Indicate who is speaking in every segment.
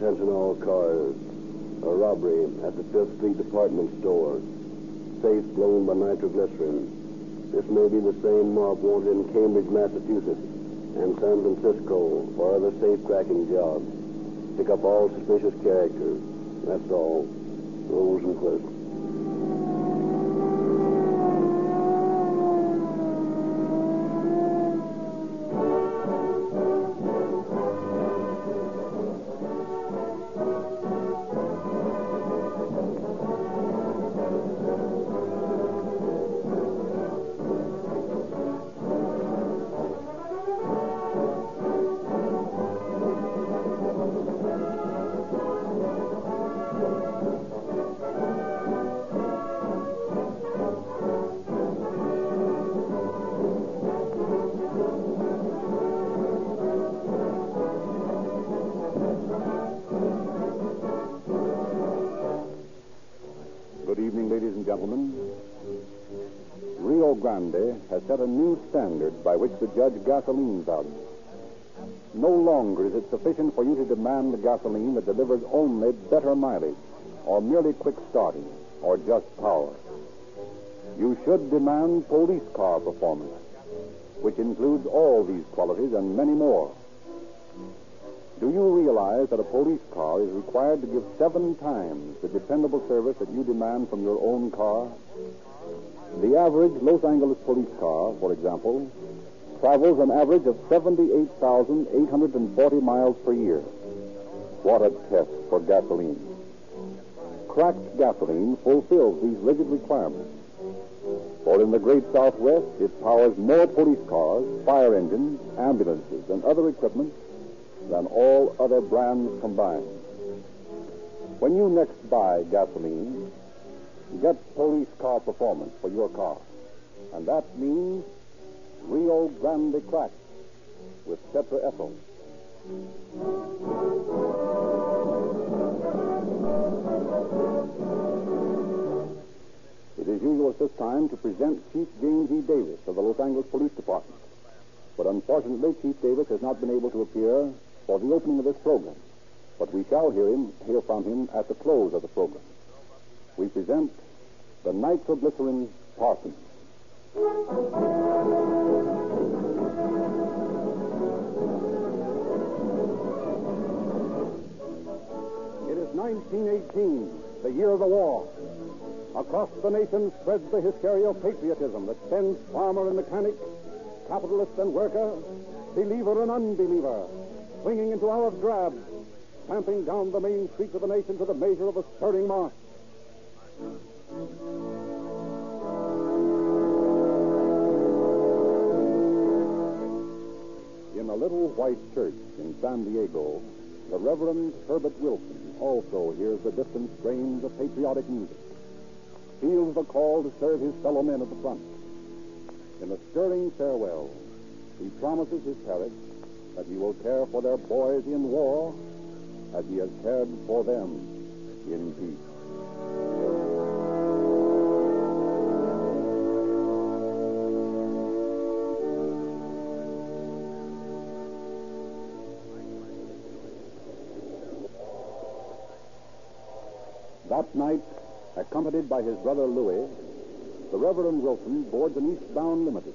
Speaker 1: attention all cars. A robbery at the Fifth Street department store. Safe blown by nitroglycerin. This may be the same mob wanted in Cambridge, Massachusetts, and San Francisco for other safe cracking jobs. Pick up all suspicious characters. That's all. Rosenquist.
Speaker 2: Set a new standard by which to judge gasoline value. No longer is it sufficient for you to demand gasoline that delivers only better mileage, or merely quick starting, or just power. You should demand police car performance, which includes all these qualities and many more. Do you realize that a police car is required to give seven times the dependable service that you demand from your own car? The average Los Angeles police car, for example, travels an average of 78,840 miles per year. What a test for gasoline. Cracked gasoline fulfills these rigid requirements. For in the great Southwest, it powers more police cars, fire engines, ambulances, and other equipment than all other brands combined. When you next buy gasoline, get police car performance for your car. And that means Rio Grande Cracked with tetraethyl. It is usual at this time to present Chief James E. Davis of the Los Angeles Police Department. But unfortunately, Chief Davis has not been able to appear for the opening of this program. But we shall hear him hear from him at the close of the program. We present the nitroglycerin Parsons. It is 1918, the year of the war. Across the nation spreads the hysteria of patriotism that sends farmer and mechanic, capitalist and worker, believer and unbeliever, swinging into our drab, stamping down the main streets of the nation to the measure of a stirring march. In a little white church in San Diego, the Reverend Herbert Wilson also hears the distant strains of patriotic music, feels the call to serve his fellow men at the front. In a stirring farewell, he promises his parish that he will care for their boys in war as he has cared for them in peace. That night, accompanied by his brother Louis, the Reverend Wilson boards an eastbound limited.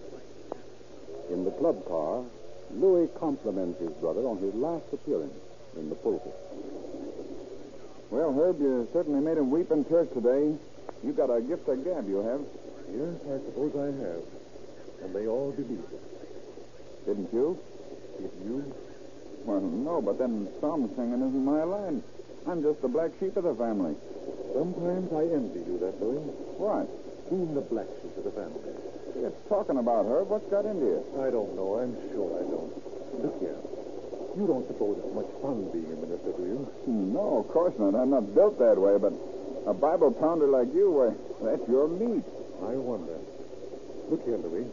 Speaker 2: In the club car, Louis compliments his brother on his last appearance in the pulpit.
Speaker 3: Well, Herb, you certainly made him weep in church today. You got a gift of gab, you have.
Speaker 1: Yes, I suppose I have. And they all believe it.
Speaker 3: Didn't you?
Speaker 1: Did you?
Speaker 3: Well, no, but then psalm singing isn't my line. I'm just the black sheep of the family.
Speaker 1: Sometimes I envy you that, Louis.
Speaker 3: What?
Speaker 1: Being the black sheep of the family.
Speaker 3: It's talking about her. What's got into you?
Speaker 1: I don't know. I'm sure I don't. Look here. You don't suppose it's much fun being a minister, do you?
Speaker 3: No, of course not. I'm not built that way, but a Bible pounder like you, why, that's your meat.
Speaker 1: I wonder. Look here, Louis.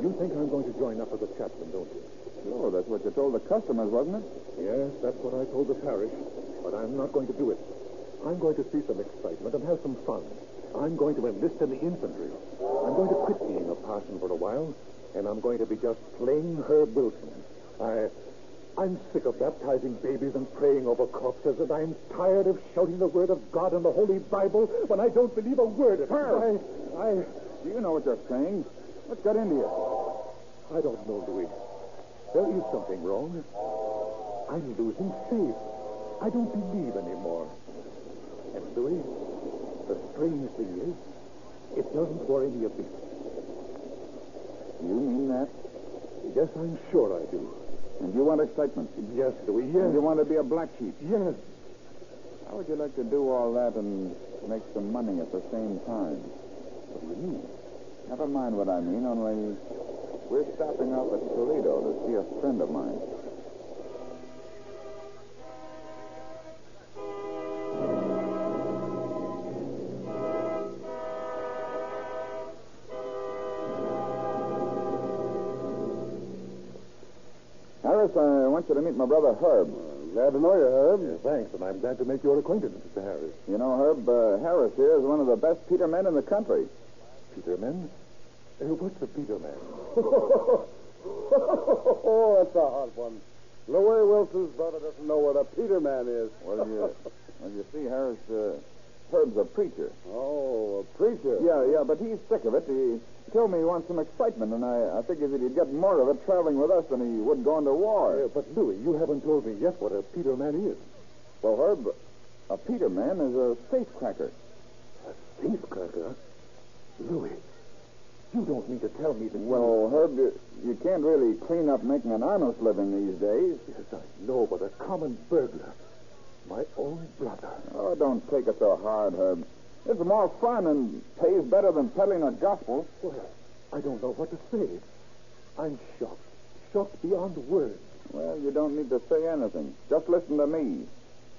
Speaker 1: You think I'm going to join up as a chaplain, don't you?
Speaker 3: Sure, that's what you told the customers, wasn't it?
Speaker 1: Yes, that's what I told the parish. But I'm not going to do it. I'm going to see some excitement and have some fun. I'm going to enlist in the infantry. I'm going to quit being a parson for a while, and I'm going to be just plain Herb Wilson. I,
Speaker 4: I'm sick of baptizing babies and praying over corpses, and I'm tired of shouting the word of God in the Holy Bible when I don't believe a word of it.
Speaker 3: Herb!
Speaker 4: I, I,
Speaker 3: Do you know what you're saying? What's got into you?
Speaker 4: I don't know, Louis. There is something wrong. I'm losing faith. I don't believe anymore. And Louis, the strange thing is, it doesn't worry me a bit.
Speaker 3: You mean that?
Speaker 4: Yes, I'm sure I do.
Speaker 3: And you want excitement?
Speaker 4: Yes, Louis,
Speaker 3: And
Speaker 4: yes.
Speaker 3: you want to be a black sheep?
Speaker 4: Yes.
Speaker 3: How would you like to do all that and make some money at the same time?
Speaker 4: What do you mean?
Speaker 3: Never mind what I mean, only we're stopping off at Toledo to see a friend of mine. Want you to meet my brother Herb.
Speaker 1: Glad to know you, Herb.
Speaker 4: thanks, and I'm glad to make your acquaintance, Mr. Harris.
Speaker 3: You know, Herb, uh, Harris here is one of the best Peter men in the country.
Speaker 4: Peterman? Uh, what's a Peterman?
Speaker 1: oh, that's a hot one. Louis Wilson's brother doesn't know what a Peterman is.
Speaker 3: Well, you, well, you see, Harris, uh, Herb's a preacher.
Speaker 1: Oh, a preacher.
Speaker 3: Yeah, yeah, but he's sick of it. He told me he wants some excitement, and I, I figured that he'd get more of it traveling with us than he would going to war.
Speaker 4: Uh, but, Louis, you haven't told me yet what a Peter man is.
Speaker 3: Well, Herb, a Peter man is a safecracker.
Speaker 4: A safecracker? Louis, you don't mean to tell me that you-
Speaker 3: Well, Herb, you, you can't really clean up making an honest living these days.
Speaker 4: Yes, I know, but a common burglar. My own brother.
Speaker 3: Oh, don't take it so hard, Herb. It's more fun and pays better than peddling the gospel.
Speaker 4: Well, I don't know what to say. I'm shocked. Shocked beyond words.
Speaker 3: Well, you don't need to say anything. Just listen to me.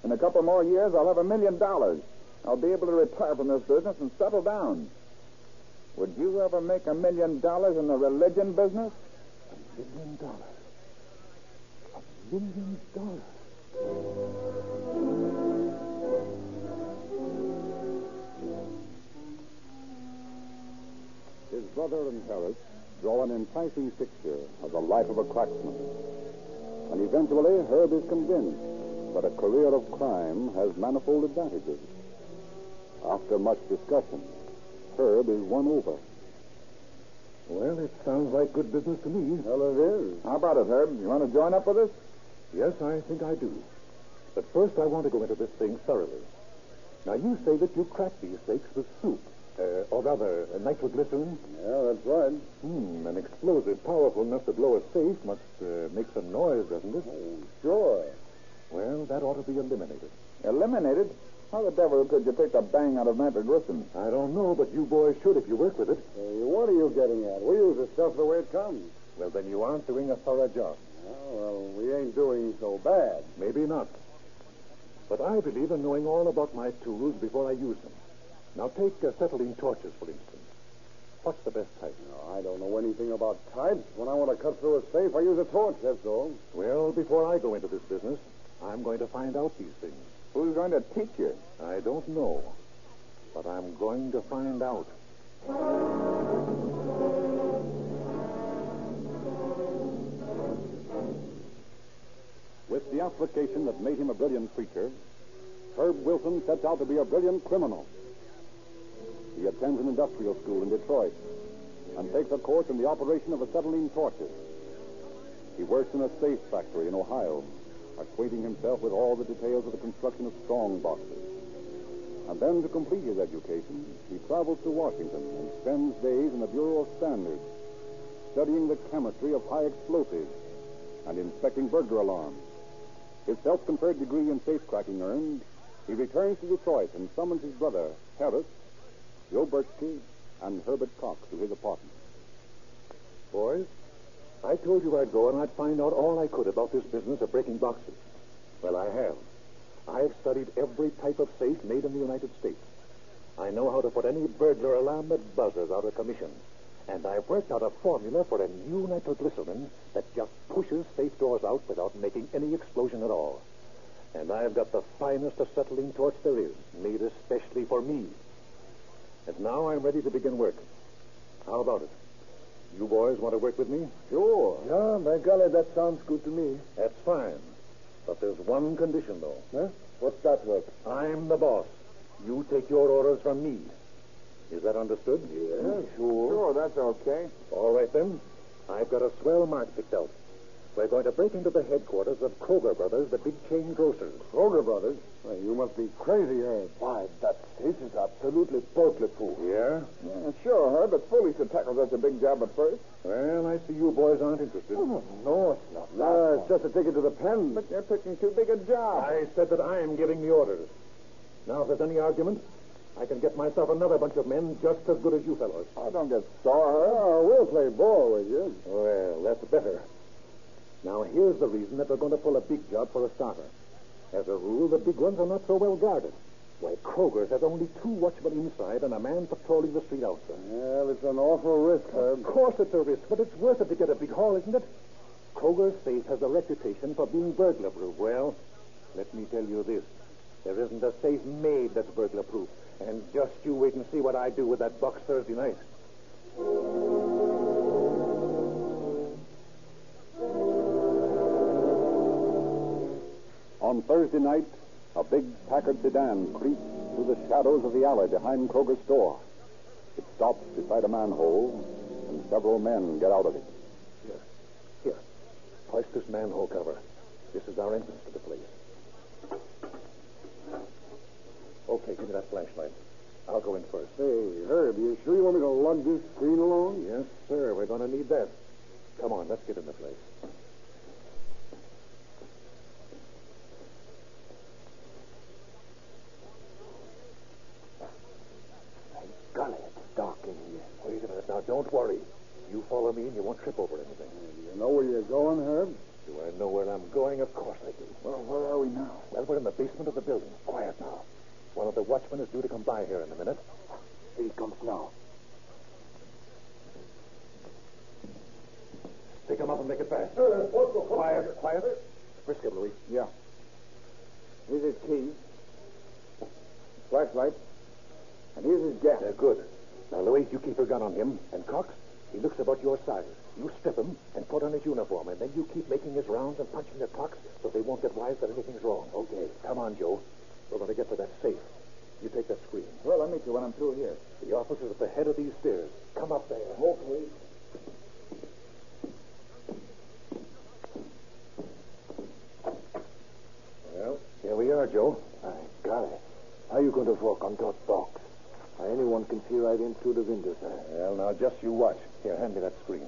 Speaker 3: In a couple more years, I'll have a million dollars. I'll be able to retire from this business and settle down. Would you ever make a million dollars in the religion business?
Speaker 4: A million dollars. A million dollars.
Speaker 2: His brother and Harris draw an enticing picture of the life of a cracksman. And eventually, Herb is convinced that a career of crime has manifold advantages. After much discussion, Herb is won over.
Speaker 4: Well, it sounds like good business to me.
Speaker 1: Well, it is.
Speaker 3: How about it, Herb? You want to join up with us?
Speaker 4: Yes, I think I do. But first, I want to go into this thing thoroughly. Now, you say that you crack these safes with soup, uh, or rather, uh, nitroglycerin.
Speaker 1: Yeah, that's right.
Speaker 4: Hmm, an explosive powerful enough to blow a safe must uh, make some noise, doesn't it?
Speaker 1: Oh, sure.
Speaker 4: Well, that ought to be eliminated.
Speaker 3: Eliminated? How the devil could you take the bang out of nitroglycerin?
Speaker 4: I don't know, but you boys should if you work with it.
Speaker 1: Hey, what are you getting at? We use the stuff the way it comes.
Speaker 4: Well, then you aren't doing a thorough job.
Speaker 1: Oh, well, we ain't doing so bad.
Speaker 4: Maybe not. But I believe in knowing all about my tools before I use them. Now, take uh, acetylene torches, for instance. What's the best type?
Speaker 1: No, I don't know anything about types. When I want to cut through a safe, I use a torch, that's all.
Speaker 4: Well, before I go into this business, I'm going to find out these things.
Speaker 3: Who's going to teach you?
Speaker 4: I don't know, but I'm going to find out.
Speaker 2: With the application that made him a brilliant preacher, Herb Wilson sets out to be a brilliant criminal. He attends an industrial school in Detroit and takes a course in the operation of acetylene torches. He works in a safe factory in Ohio, acquainting himself with all the details of the construction of strong boxes. And then, to complete his education, he travels to Washington and spends days in the Bureau of Standards, studying the chemistry of high explosives and inspecting burglar alarms. His self-conferred degree in safecracking earned, he returns to Detroit and summons his brother, Harris, Joe Birchke, and Herbert Cox to his apartment.
Speaker 4: Boys, I told you I'd go and I'd find out all I could about this business of breaking boxes. Well, I have. I've studied every type of safe made in the United States. I know how to put any burglar alarm that buzzes out of commission. And I've worked out a formula for a new nitroglycerin that just pushes safe doors out without making any explosion at all. And I've got the finest acetylene torch there is, made especially for me. And now I'm ready to begin work. How about it? You boys want to work with me?
Speaker 5: Sure.
Speaker 6: Yeah, by golly, that sounds good to me.
Speaker 4: That's fine. But there's one condition, though.
Speaker 6: Huh? What's that, Herb?
Speaker 4: I'm the boss. You take your orders from me. Is that understood?
Speaker 6: Yeah, sure.
Speaker 3: Sure, that's okay.
Speaker 4: All right, then. I've got a swell mark picked out. We're going to break into the headquarters of Kroger Brothers, the big chain grocers.
Speaker 6: Kroger Brothers? Well, you must be crazy, Herb. Why, that safe is absolutely bulletproof.
Speaker 4: Yeah?
Speaker 3: Yeah, sure, Herb. It's foolish to tackle such a big job at first.
Speaker 4: Well, I see you boys aren't interested.
Speaker 6: Oh, no, it's not. No, ah, it's just a ticket to the pen.
Speaker 3: But you're picking too big a job.
Speaker 4: I said that I'm giving the orders. Now, if there's any argument, I can get myself another bunch of men just as good as you fellows.
Speaker 3: Oh, don't get sore.
Speaker 6: Oh, we'll play ball with you.
Speaker 4: Well, that's better. Now, here's the reason that we're going to pull a big job for a starter. As a rule, the big ones are not so well guarded. Why, Kroger's has only two watchmen inside and a man patrolling the street outside.
Speaker 6: Well, it's an awful risk, Herb.
Speaker 4: Of course it's a risk, but it's worth it to get a big haul, isn't it? Kroger's safe has a reputation for being burglar-proof. Well, let me tell you this. There isn't a safe made that's burglar-proof. And just you wait and see what I do with that box Thursday night.
Speaker 2: On Thursday night, a big Packard sedan creeps through the shadows of the alley behind Kroger's store. It stops beside a manhole, and several men get out of it.
Speaker 4: Here. Here. Hoist this manhole cover. This is our entrance to the place. Okay, give me that flashlight. I'll go in first.
Speaker 6: Hey, Herb, you sure you want me to lug this screen along?
Speaker 4: Yes, sir. We're going to need that. Come on, let's get in the place.
Speaker 6: Golly, it's dark in here.
Speaker 4: Wait a minute now. Don't worry. You follow me and you won't trip over anything.
Speaker 6: You know where you're going, Herb?
Speaker 4: Do I know where I'm going? Of course I do.
Speaker 3: Well, where are we now?
Speaker 4: Well, we're in the basement of the building. Quiet now. One of the watchmen is due to come by here in a minute.
Speaker 6: He comes now.
Speaker 4: Pick him up and make it fast.
Speaker 6: Uh,
Speaker 4: quiet, quiet. Frisk him, Louis.
Speaker 3: Yeah. Here's his key. Flashlight. And here's his gas.
Speaker 4: They're good. Now, Louis, you keep your gun on him. And Cox, he looks about your size. You strip him and put on his uniform, and then you keep making his rounds and punching the clocks so they won't get wise that anything's wrong. Okay. Come on, Joe. We're going to get to that safe. You take that screen.
Speaker 3: Well, I'll meet you when I'm through here.
Speaker 4: The office is at the head of these stairs. Come up there.
Speaker 6: Okay.
Speaker 4: Well, here we are, Joe.
Speaker 6: My golly. How you going to walk on that box? Anyone can see right in through the window, sir.
Speaker 4: Well, now, just you watch. Here, hand me that screen.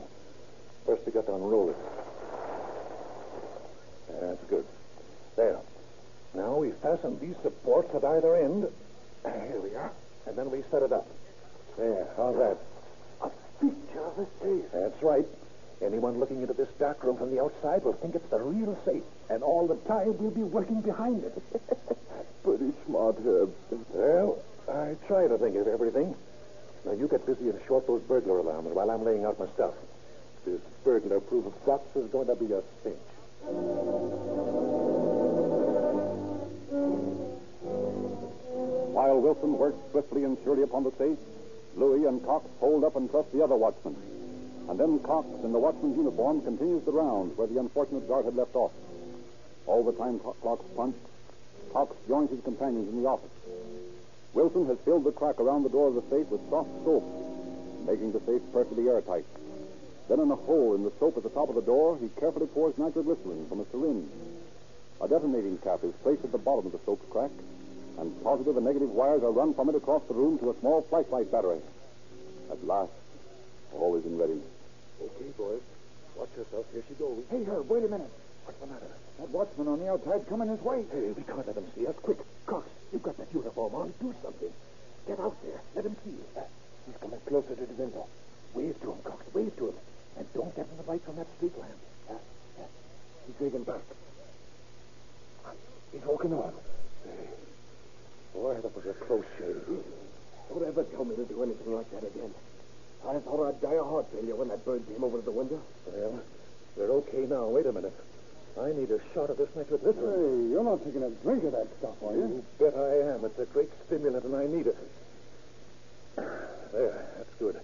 Speaker 4: First, we got to unroll it. That's good. There. Now, we fasten these supports at either end. Here we are. And then we set it up. There, how's that?
Speaker 6: A picture of a safe.
Speaker 4: That's right. Anyone looking into this dark room from the outside will think it's the real safe. And all the time, we'll be working behind it.
Speaker 6: Pretty smart, Herb.
Speaker 4: well, I try to think of everything. Now, you get busy and short those burglar alarms while I'm laying out my stuff. This burglar-proof box is going to be a cinch.
Speaker 2: While Wilson works swiftly and surely upon the safe, Louis and Cox hold up and trust the other watchman. And then Cox, in the watchman's uniform, continues the rounds where the unfortunate guard had left off. All the time clock- clocks punched, Cox joins his companions in the office. Wilson has filled the crack around the door of the safe with soft soap, making the safe perfectly airtight. Then, in a hole in the soap at the top of the door, he carefully pours nitroglycerin from a syringe. A detonating cap is placed at the bottom of the soap crack, and positive and negative wires are run from it across the room to a small flashlight battery. At last, all is in readiness.
Speaker 4: Okay, boys. Watch yourself. Here she goes.
Speaker 3: Hey, Herb, wait a minute.
Speaker 4: What's the matter?
Speaker 3: That watchman on the outside coming his way.
Speaker 4: Hey, we can't let him see us. Quick, Cox, you've got that uniform on. Do something. Get out there. Let him see you.
Speaker 6: Uh, he's coming closer to the window.
Speaker 4: Wave to him, Cox. Wave to him. And don't get in the light from that street lamp.
Speaker 6: Uh, uh, he's moving back. He's walking on.
Speaker 4: Boy, that was a close shave.
Speaker 6: Don't ever tell me to do anything like that again. I thought I'd die of heart failure when that bird came over to the window.
Speaker 4: Well, we're okay now. Wait a minute. I need a shot of this nitroglycerin.
Speaker 6: Hey, you're not taking a drink of that stuff, are
Speaker 4: You You bet I am. It's a great stimulant, and I need it. There, that's good.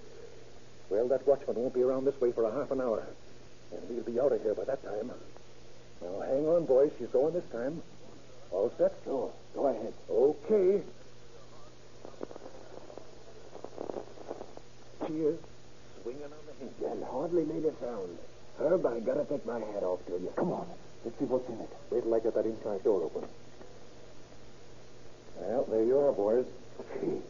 Speaker 4: Well, that watchman won't be around this way for a half an hour. And we'll be out of here by that time. Now, hang on, boys. She's going this time. All set?
Speaker 6: Sure. Go ahead.
Speaker 4: Okay. Cheers. Swinging on the hinge.
Speaker 6: And hardly made a sound. Herb, I gotta take my hat off to you.
Speaker 4: Come on. Let's see what's in it. Wait till I get that inside door open. Well, there you are, boys.
Speaker 3: Gee,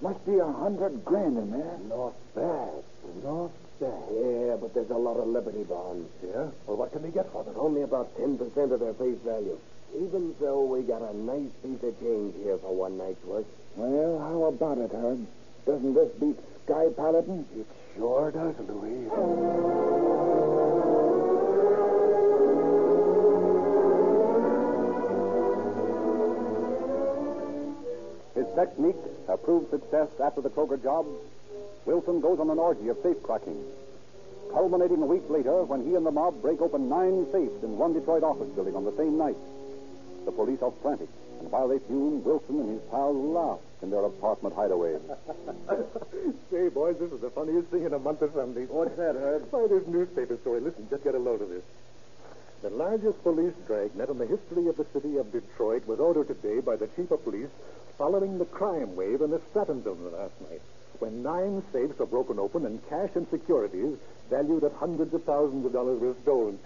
Speaker 3: must be a hundred grand eh, in there.
Speaker 6: Not bad. Not bad. Yeah, but there's a lot of Liberty bonds.
Speaker 4: Yeah? Well, what can we get for them?
Speaker 6: Only about 10% of their face value. Even so, we got a nice piece of change here for one night's work.
Speaker 3: Well, how about it, Herb? Doesn't this beat sky piloting?
Speaker 6: It sure does, Louis.
Speaker 2: technique a proved success after the Kroger job. Wilson goes on an orgy of safe cracking, culminating a week later when he and the mob break open nine safes in one Detroit office building on the same night. The police are frantic, and while they fume, Wilson and his pals laugh in their apartment hideaway.
Speaker 4: Say, boys, this is the funniest thing in a month of Sundays.
Speaker 6: What's that, Herb?
Speaker 4: Why, this newspaper story. Listen, just get a load of this. The largest police dragnet in the history of the city of Detroit was ordered today by the chief of police following the crime wave in the Stratton building last night, when nine safes were broken open and cash and securities valued at hundreds of thousands of dollars were stolen.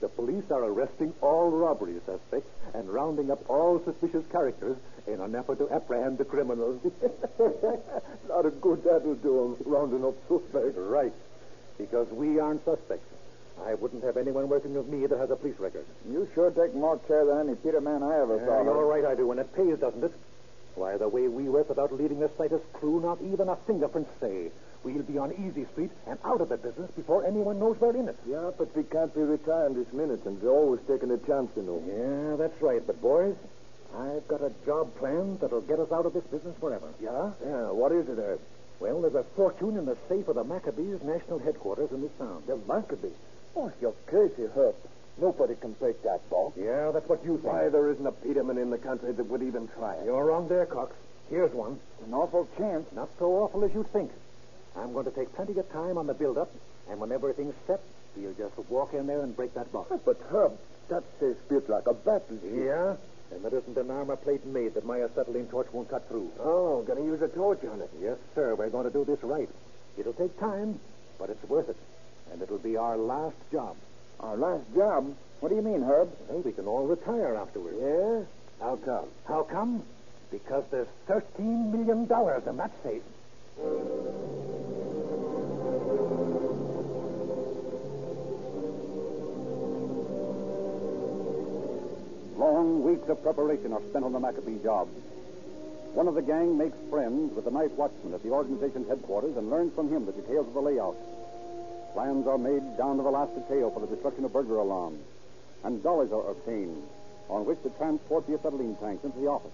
Speaker 4: The police are arresting all robbery suspects and rounding up all suspicious characters in an effort to apprehend the criminals.
Speaker 6: Lot a good that'll do rounding up suspects.
Speaker 4: Right. Because we aren't suspects. I wouldn't have anyone working with me that has a police record.
Speaker 3: You sure take more care than any Peter man I ever saw.
Speaker 4: Yeah, you're right, I do, and it pays, doesn't it? Why, the way we work without leaving the slightest clue, not even a fingerprint stay. We'll be on Easy Street and out of the business before anyone knows we're in it.
Speaker 6: Yeah, but we can't be retiring this minute, and we're always taking a chance, you know.
Speaker 4: Yeah, that's right. But, boys, I've got a job plan that'll get us out of this business forever.
Speaker 6: Yeah? Yeah, what is it, Herb?
Speaker 4: Well, there's a fortune in the safe of the Maccabees national headquarters in this town.
Speaker 6: The Maccabees. Oh, you're crazy, Herb. Nobody can break that vault.
Speaker 4: Yeah, that's what you think.
Speaker 6: Why, there isn't a Peterman in the country that would even try it.
Speaker 4: You're wrong there, Cox. Here's one.
Speaker 3: An awful chance.
Speaker 4: Not so awful as you think. I'm going to take plenty of time on the build-up, and when everything's set, we'll just walk in there and break that box.
Speaker 6: But, Herb, that says built like a battleship.
Speaker 4: Yeah? And there isn't an armor plate made that my acetylene torch won't cut through.
Speaker 6: Oh, gonna use a torch on it.
Speaker 4: Yes, sir. We're going to do this right. It'll take time, but it's worth it. And it'll be our last job.
Speaker 3: Our last job? What do you mean, Herb?
Speaker 4: Well, we can all retire afterwards.
Speaker 6: Yeah? How come?
Speaker 4: How come? Because there's $13 million in that safe.
Speaker 2: Long weeks of preparation are spent on the Maccabee job. One of the gang makes friends with the night watchman at the organization's headquarters and learns from him the details of the layout. Plans are made down to the last detail for the destruction of burglar alarms, and dollars are obtained on which to transport the acetylene tanks into the office.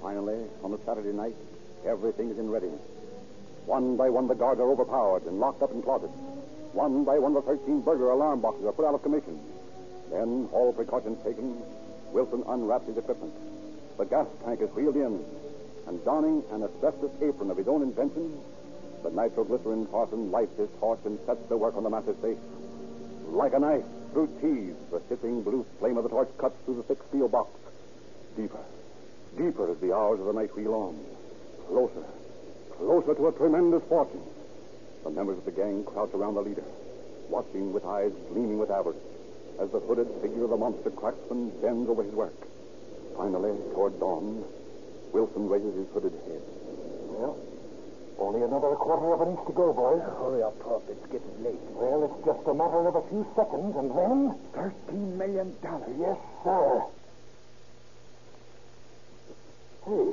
Speaker 2: Finally, on a Saturday night, everything is in readiness. One by one, the guards are overpowered and locked up in closets. One by one, the 13 burglar alarm boxes are put out of commission. Then, all precautions taken, Wilson unwraps his equipment. The gas tank is wheeled in, and donning an asbestos apron of his own invention, the nitroglycerin parson lights his torch and sets to work on the massive safe. Like a knife through cheese, the hissing blue flame of the torch cuts through the thick steel box. Deeper, deeper as the hours of the night wheel on. Closer, closer to a tremendous fortune. The members of the gang crouch around the leader, watching with eyes gleaming with avarice as the hooded figure of the monster cracks and bends over his work. Finally, toward dawn, Wilson raises his hooded head.
Speaker 4: Well, only another quarter of an inch to go, boys.
Speaker 6: Hurry up, Puff. It's getting late.
Speaker 4: Well, it's just a matter of a few seconds, and then...
Speaker 3: Thirteen million dollars.
Speaker 4: Yes, sir. Hey.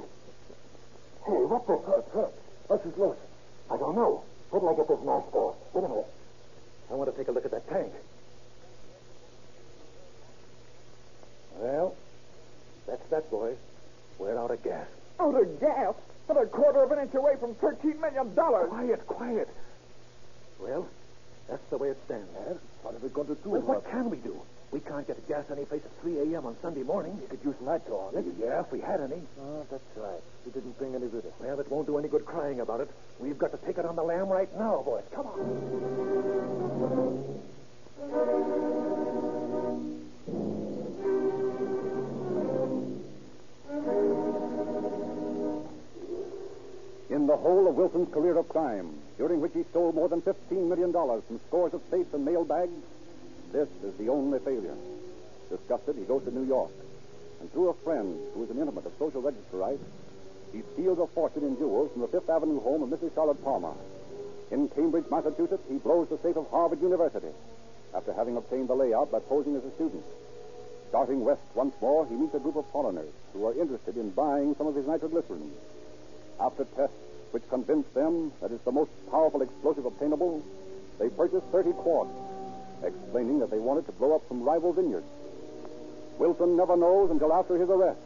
Speaker 4: Hey, what the...
Speaker 6: Herb, Herb. What's it loose?
Speaker 4: I don't know. Where did I get this mask off. Wait a minute. I want to take a look at that tank. Well, that's that, boys. We're out of gas.
Speaker 3: Out of gas? But a quarter of an inch away from thirteen million dollars.
Speaker 4: Quiet, quiet. Well, that's the way it stands.
Speaker 6: What are we going to do,
Speaker 4: Well, what can we do? We can't get gas any place at 3 a.m. on Sunday morning.
Speaker 6: You could use nitro on it.
Speaker 4: Yeah, if we had any.
Speaker 6: Oh, that's right. We didn't bring any with us.
Speaker 4: Well, it won't do any good crying about it. We've got to take it on the lam right now, boys. Come on.
Speaker 2: The whole of Wilson's career of crime, during which he stole more than $15 million from scores of safes and mail bags, this is the only failure. Disgusted, he goes to New York. And through a friend who is an intimate of social registrarites, he steals a fortune in jewels from the Fifth Avenue home of Mrs. Charlotte Palmer. In Cambridge, Massachusetts, he blows the safe of Harvard University after having obtained the layout by posing as a student. Starting west once more, he meets a group of foreigners who are interested in buying some of his nitroglycerin. After tests which convinced them that it's the most powerful explosive obtainable, they purchased 30 quarts, explaining that they wanted to blow up some rival vineyards. Wilson never knows until after his arrest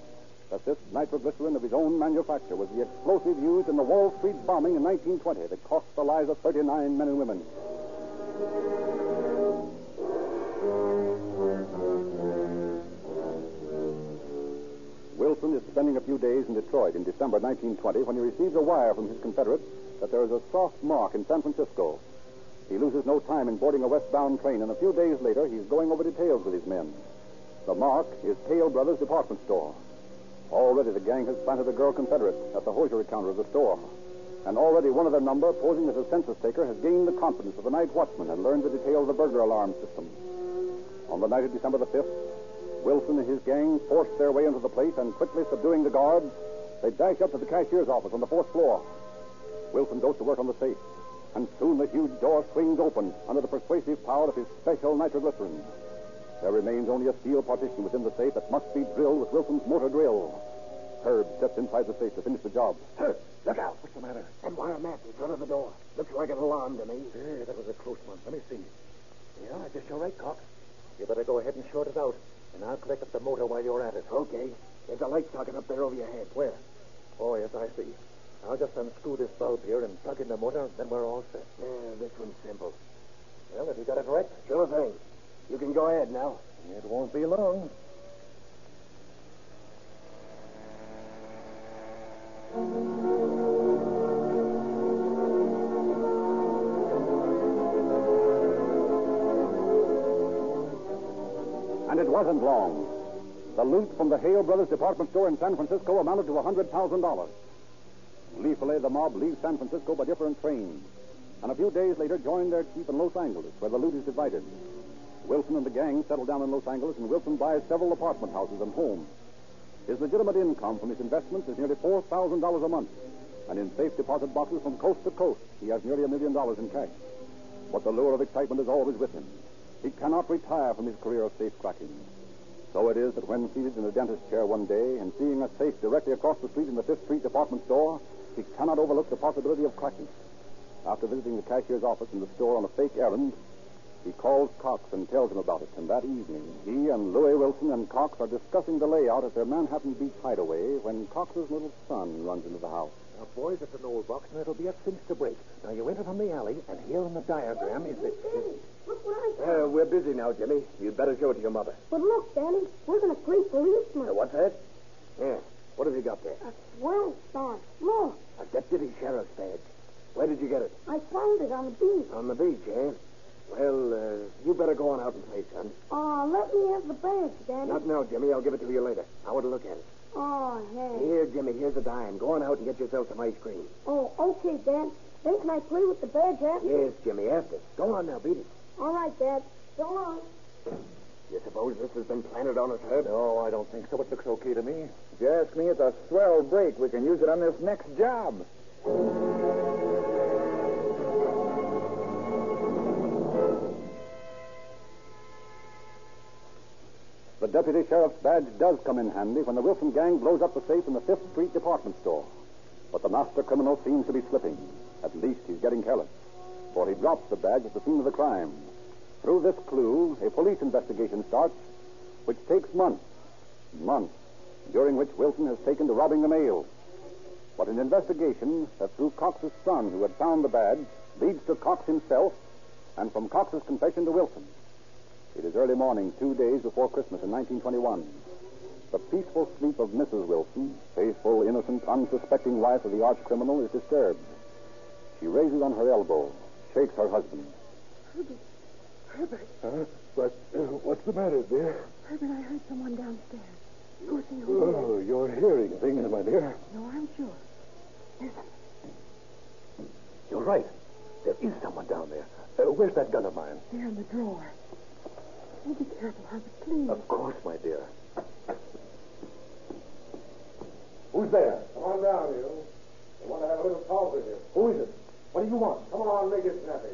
Speaker 2: that this nitroglycerin of his own manufacture was the explosive used in the Wall Street bombing in 1920 that cost the lives of 39 men and women. Few days in Detroit in December 1920 when he receives a wire from his Confederates that there is a soft mark in San Francisco. He loses no time in boarding a westbound train, and a few days later he's going over details with his men. The mark is Hale Brothers Department Store. Already the gang has planted a girl Confederate at the hosiery counter of the store. And already one of their number, posing as a census taker, has gained the confidence of the night watchman and learned the details of the burglar alarm system. On the night of December the 5th, Wilson and his gang force their way into the place and quickly subduing the guards, they dash up to the cashier's office on the fourth floor. Wilson goes to work on the safe, and soon the huge door swings open under the persuasive power of his special nitroglycerin. There remains only a steel partition within the safe that must be drilled with Wilson's motor drill. Herb steps inside the safe to finish the job.
Speaker 6: Herb, look out. What's the matter? That wire mat in front of the door. Looks like an alarm to me.
Speaker 4: Yeah, that was a close one. Let me see. Yeah, I guess you're right, Cox. You better go ahead and short it out, and I'll collect up the motor while you're at it.
Speaker 6: Okay. There's a light socket up there over your head.
Speaker 4: Where? Oh, yes, I see. I'll just unscrew this bulb here and plug in the motor, and then we're all set.
Speaker 6: Yeah, this one's simple.
Speaker 4: Well, have you got it right?
Speaker 6: Sure thing. You can go ahead now.
Speaker 4: It won't be long.
Speaker 2: And wasn't long. The loot from the Hale Brothers department store in San Francisco amounted to $100,000. Gleefully, the mob leaves San Francisco by different trains, and a few days later join their chief in Los Angeles, where the loot is divided. Wilson and the gang settle down in Los Angeles, and Wilson buys several apartment houses and homes. His legitimate income from his investments is nearly $4,000 a month, and in safe deposit boxes from coast to coast, he has nearly a million dollars in cash. But the lure of excitement is always with him. He cannot retire from his career of safe cracking. So it is that when seated in a dentist's chair one day and seeing a safe directly across the street in the Fifth Street department store, he cannot overlook the possibility of cracking. After visiting the cashier's office in the store on a fake errand, he calls Cox and tells him about it. And that evening, he and Louis Wilson and Cox are discussing the layout at their Manhattan Beach hideaway when Cox's little son runs into the house.
Speaker 4: Now, boys, it's an old box, and it'll be a cinch to break. Now, you enter from the alley, and here in the diagram is the...
Speaker 5: Look what I found.
Speaker 6: Uh, we're busy now, Jimmy. You'd better show it to your mother.
Speaker 5: But look, Daddy, we're going to greet policeman.
Speaker 6: Uh, what's that? Yeah. What have you got there?
Speaker 5: A swell star. Look,
Speaker 6: A deputy sheriff's badge. Where did you get it?
Speaker 5: I found it on the beach.
Speaker 6: On the beach, eh? Well, uh, you better go on out and play, son.
Speaker 5: Oh, let me have the badge, Daddy.
Speaker 6: Not now, Jimmy. I'll give it to you later. I want to look at it.
Speaker 5: Oh, hey.
Speaker 6: Here, Jimmy, here's a dime. Go on out and get yourself some ice cream.
Speaker 5: Oh, okay, Dad. Then can I play with the badge after?
Speaker 6: Yes, Jimmy, after. Go on now, beat it.
Speaker 5: All right, Dad. So long.
Speaker 6: You suppose this has been planted on us, Herb?
Speaker 4: No, I don't think so. It looks okay to me.
Speaker 3: If you ask me, it's a swell break. We can use it on this next job.
Speaker 2: Deputy sheriff's badge does come in handy when the Wilson gang blows up the safe in the Fifth Street department store. But the master criminal seems to be slipping. At least he's getting careless. For he drops the badge at the scene of the crime. Through this clue, a police investigation starts, which takes months. Months, during which Wilson has taken to robbing the mail. But an investigation that through Cox's son, who had found the badge, leads to Cox himself, and from Cox's confession to Wilson. It is early morning, two days before Christmas in 1921. The peaceful sleep of Mrs. Wilson, faithful, innocent, unsuspecting wife of the arch criminal, is disturbed. She raises on her elbow, shakes her husband.
Speaker 5: Herbert. Herbert.
Speaker 4: Huh? But uh, what's the matter, dear?
Speaker 5: Herbert, I heard someone downstairs. Go see who it is.
Speaker 4: Oh, you're hearing things, my dear.
Speaker 5: No, I'm sure. Listen.
Speaker 4: You're right. There is someone down there. Uh, where's that gun of mine?
Speaker 5: There in the drawer. Be careful, Herbert, please.
Speaker 4: Of course, my dear. Who's there?
Speaker 6: Come on down, you. I want to have a little talk with you.
Speaker 4: Who is it? What do you want?
Speaker 6: Come on, make it snappy.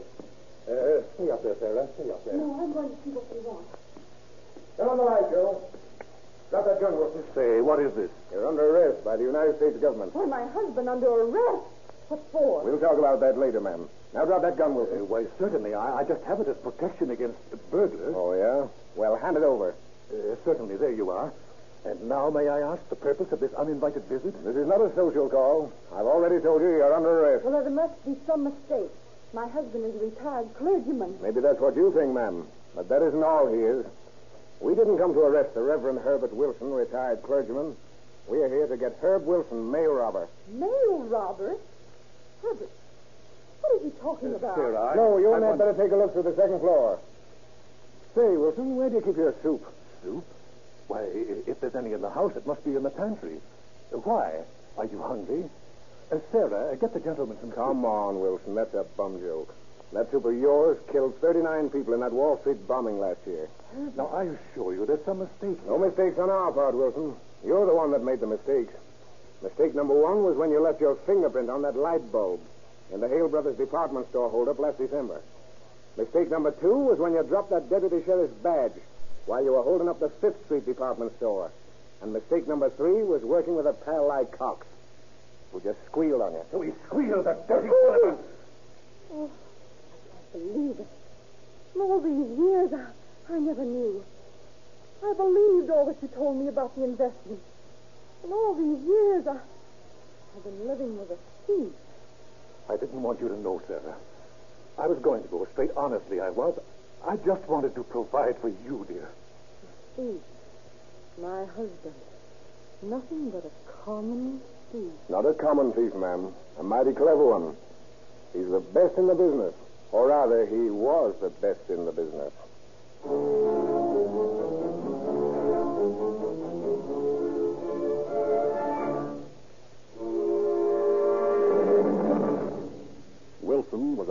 Speaker 4: Uh, stay up there, Sarah. Stay up there.
Speaker 5: No, I'm going to see what they want.
Speaker 6: Turn on the light, Joe. Drop that gun, Wilson.
Speaker 4: Say, what is this?
Speaker 6: You're under arrest by the United States government.
Speaker 5: Why, my husband under arrest. What for?
Speaker 6: We'll talk about that later, ma'am. Now drop that gun,
Speaker 4: Uh,
Speaker 6: Wilson.
Speaker 4: why, certainly. I, I just have it as protection against burglars.
Speaker 6: Oh, yeah? Well, hand it over.
Speaker 4: Uh, certainly, there you are. And now may I ask the purpose of this uninvited visit?
Speaker 6: This is not a social call. I've already told you you're under arrest.
Speaker 5: Well, there must be some mistake. My husband is a retired clergyman.
Speaker 6: Maybe that's what you think, ma'am. But that isn't all he is. We didn't come to arrest the Reverend Herbert Wilson, retired clergyman. We are here to get Herb Wilson, mail robber.
Speaker 5: Mail robber? Herbert, what are you talking about?
Speaker 4: Sarah, I...
Speaker 6: no, you and
Speaker 4: I
Speaker 6: I had better take a look through the second floor. Say, Wilson, where do you keep your soup?
Speaker 4: Soup? Why, if there's any in the house, it must be in the pantry. Why? Are you hungry? Uh, Sarah, uh, get the gentleman some
Speaker 6: Come on, Wilson. That's a bum joke. That soup of yours killed 39 people in that Wall Street bombing last year.
Speaker 4: soup. Now, I assure you, there's some mistake.
Speaker 6: No mistakes on our part, Wilson. You're the one that made the mistakes. Mistake number one was when you left your fingerprint on that light bulb in the Hale Brothers department store holdup last December. Mistake number two was when you dropped that deputy sheriff's badge while you were holding up the Fifth Street department store. And mistake number three was working with a pal like Cox, who just squealed on you.
Speaker 4: So he squealed, that dirty son
Speaker 5: Oh, I can't believe it. In all these years, I, I never knew. I believed all that you told me about the investment. In all these years, I, I've been living with a thief.
Speaker 4: I didn't want you to know, Sarah. I was going to go straight. Honestly, I was. I just wanted to provide for you, dear.
Speaker 5: Thief. My husband. Nothing but a common thief.
Speaker 6: Not a common thief, ma'am. A mighty clever one. He's the best in the business. Or rather, he was the best in the business.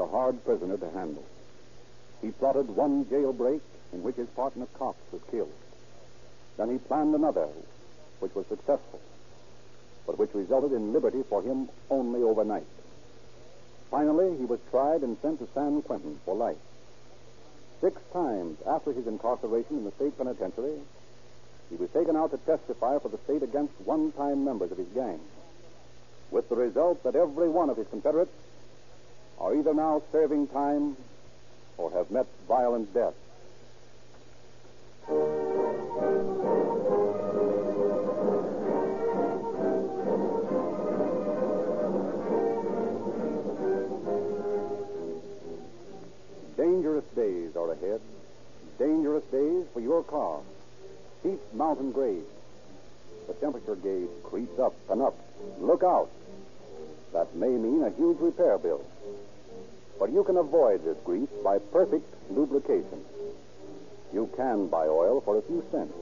Speaker 2: A hard prisoner to handle. He plotted one jailbreak in which his partner Cox was killed. Then he planned another, which was successful, but which resulted in liberty for him only overnight. Finally, he was tried and sent to San Quentin for life. Six times after his incarceration in the state penitentiary, he was taken out to testify for the state against one time members of his gang, with the result that every one of his Confederates are either now serving time or have met violent death. Dangerous days are ahead. Dangerous days for your car. Steep mountain grades. The temperature gauge creeps up and up. Look out. That may mean a huge repair bill. But you can avoid this grease by perfect lubrication. You can buy oil for a few cents,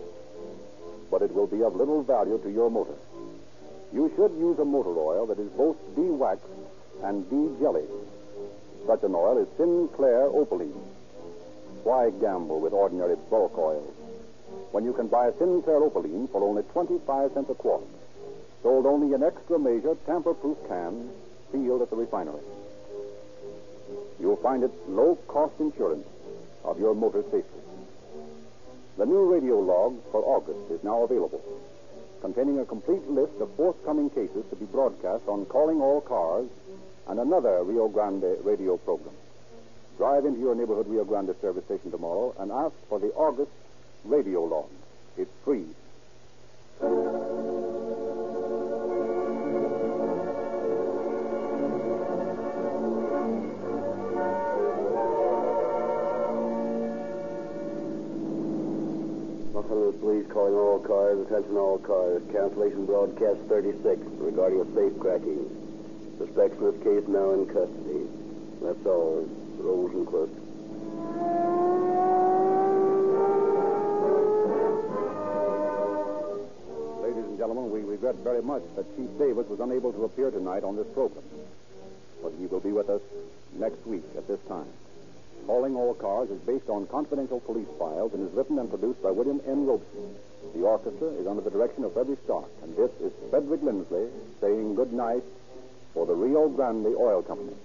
Speaker 2: but it will be of little value to your motor. You should use a motor oil that is both de-waxed and de-jellied. Such an oil is Sinclair Opaline. Why gamble with ordinary bulk oils when you can buy Sinclair Opaline for only 25 cents a quart, sold only in extra measure tamper-proof cans sealed at the refinery? You'll find it low-cost insurance of your motor safety. The new radio log for August is now available, containing a complete list of forthcoming cases to be broadcast on Calling All Cars and another Rio Grande radio program. Drive into your neighborhood Rio Grande service station tomorrow and ask for the August radio log. It's free.
Speaker 1: All cars, attention all cars. Cancellation broadcast 36 regarding a safe cracking. Suspects in this case now in custody. That's all. Rosenquist.
Speaker 2: Ladies and gentlemen, we regret very much that Chief Davis was unable to appear tonight on this program. But he will be with us next week at this time. Calling All Cars is based on confidential police files and is written and produced by William N. Robson. The orchestra is under the direction of Freddie Stark, and this is Frederick Lindsley saying good night for the Rio Grande Oil Company.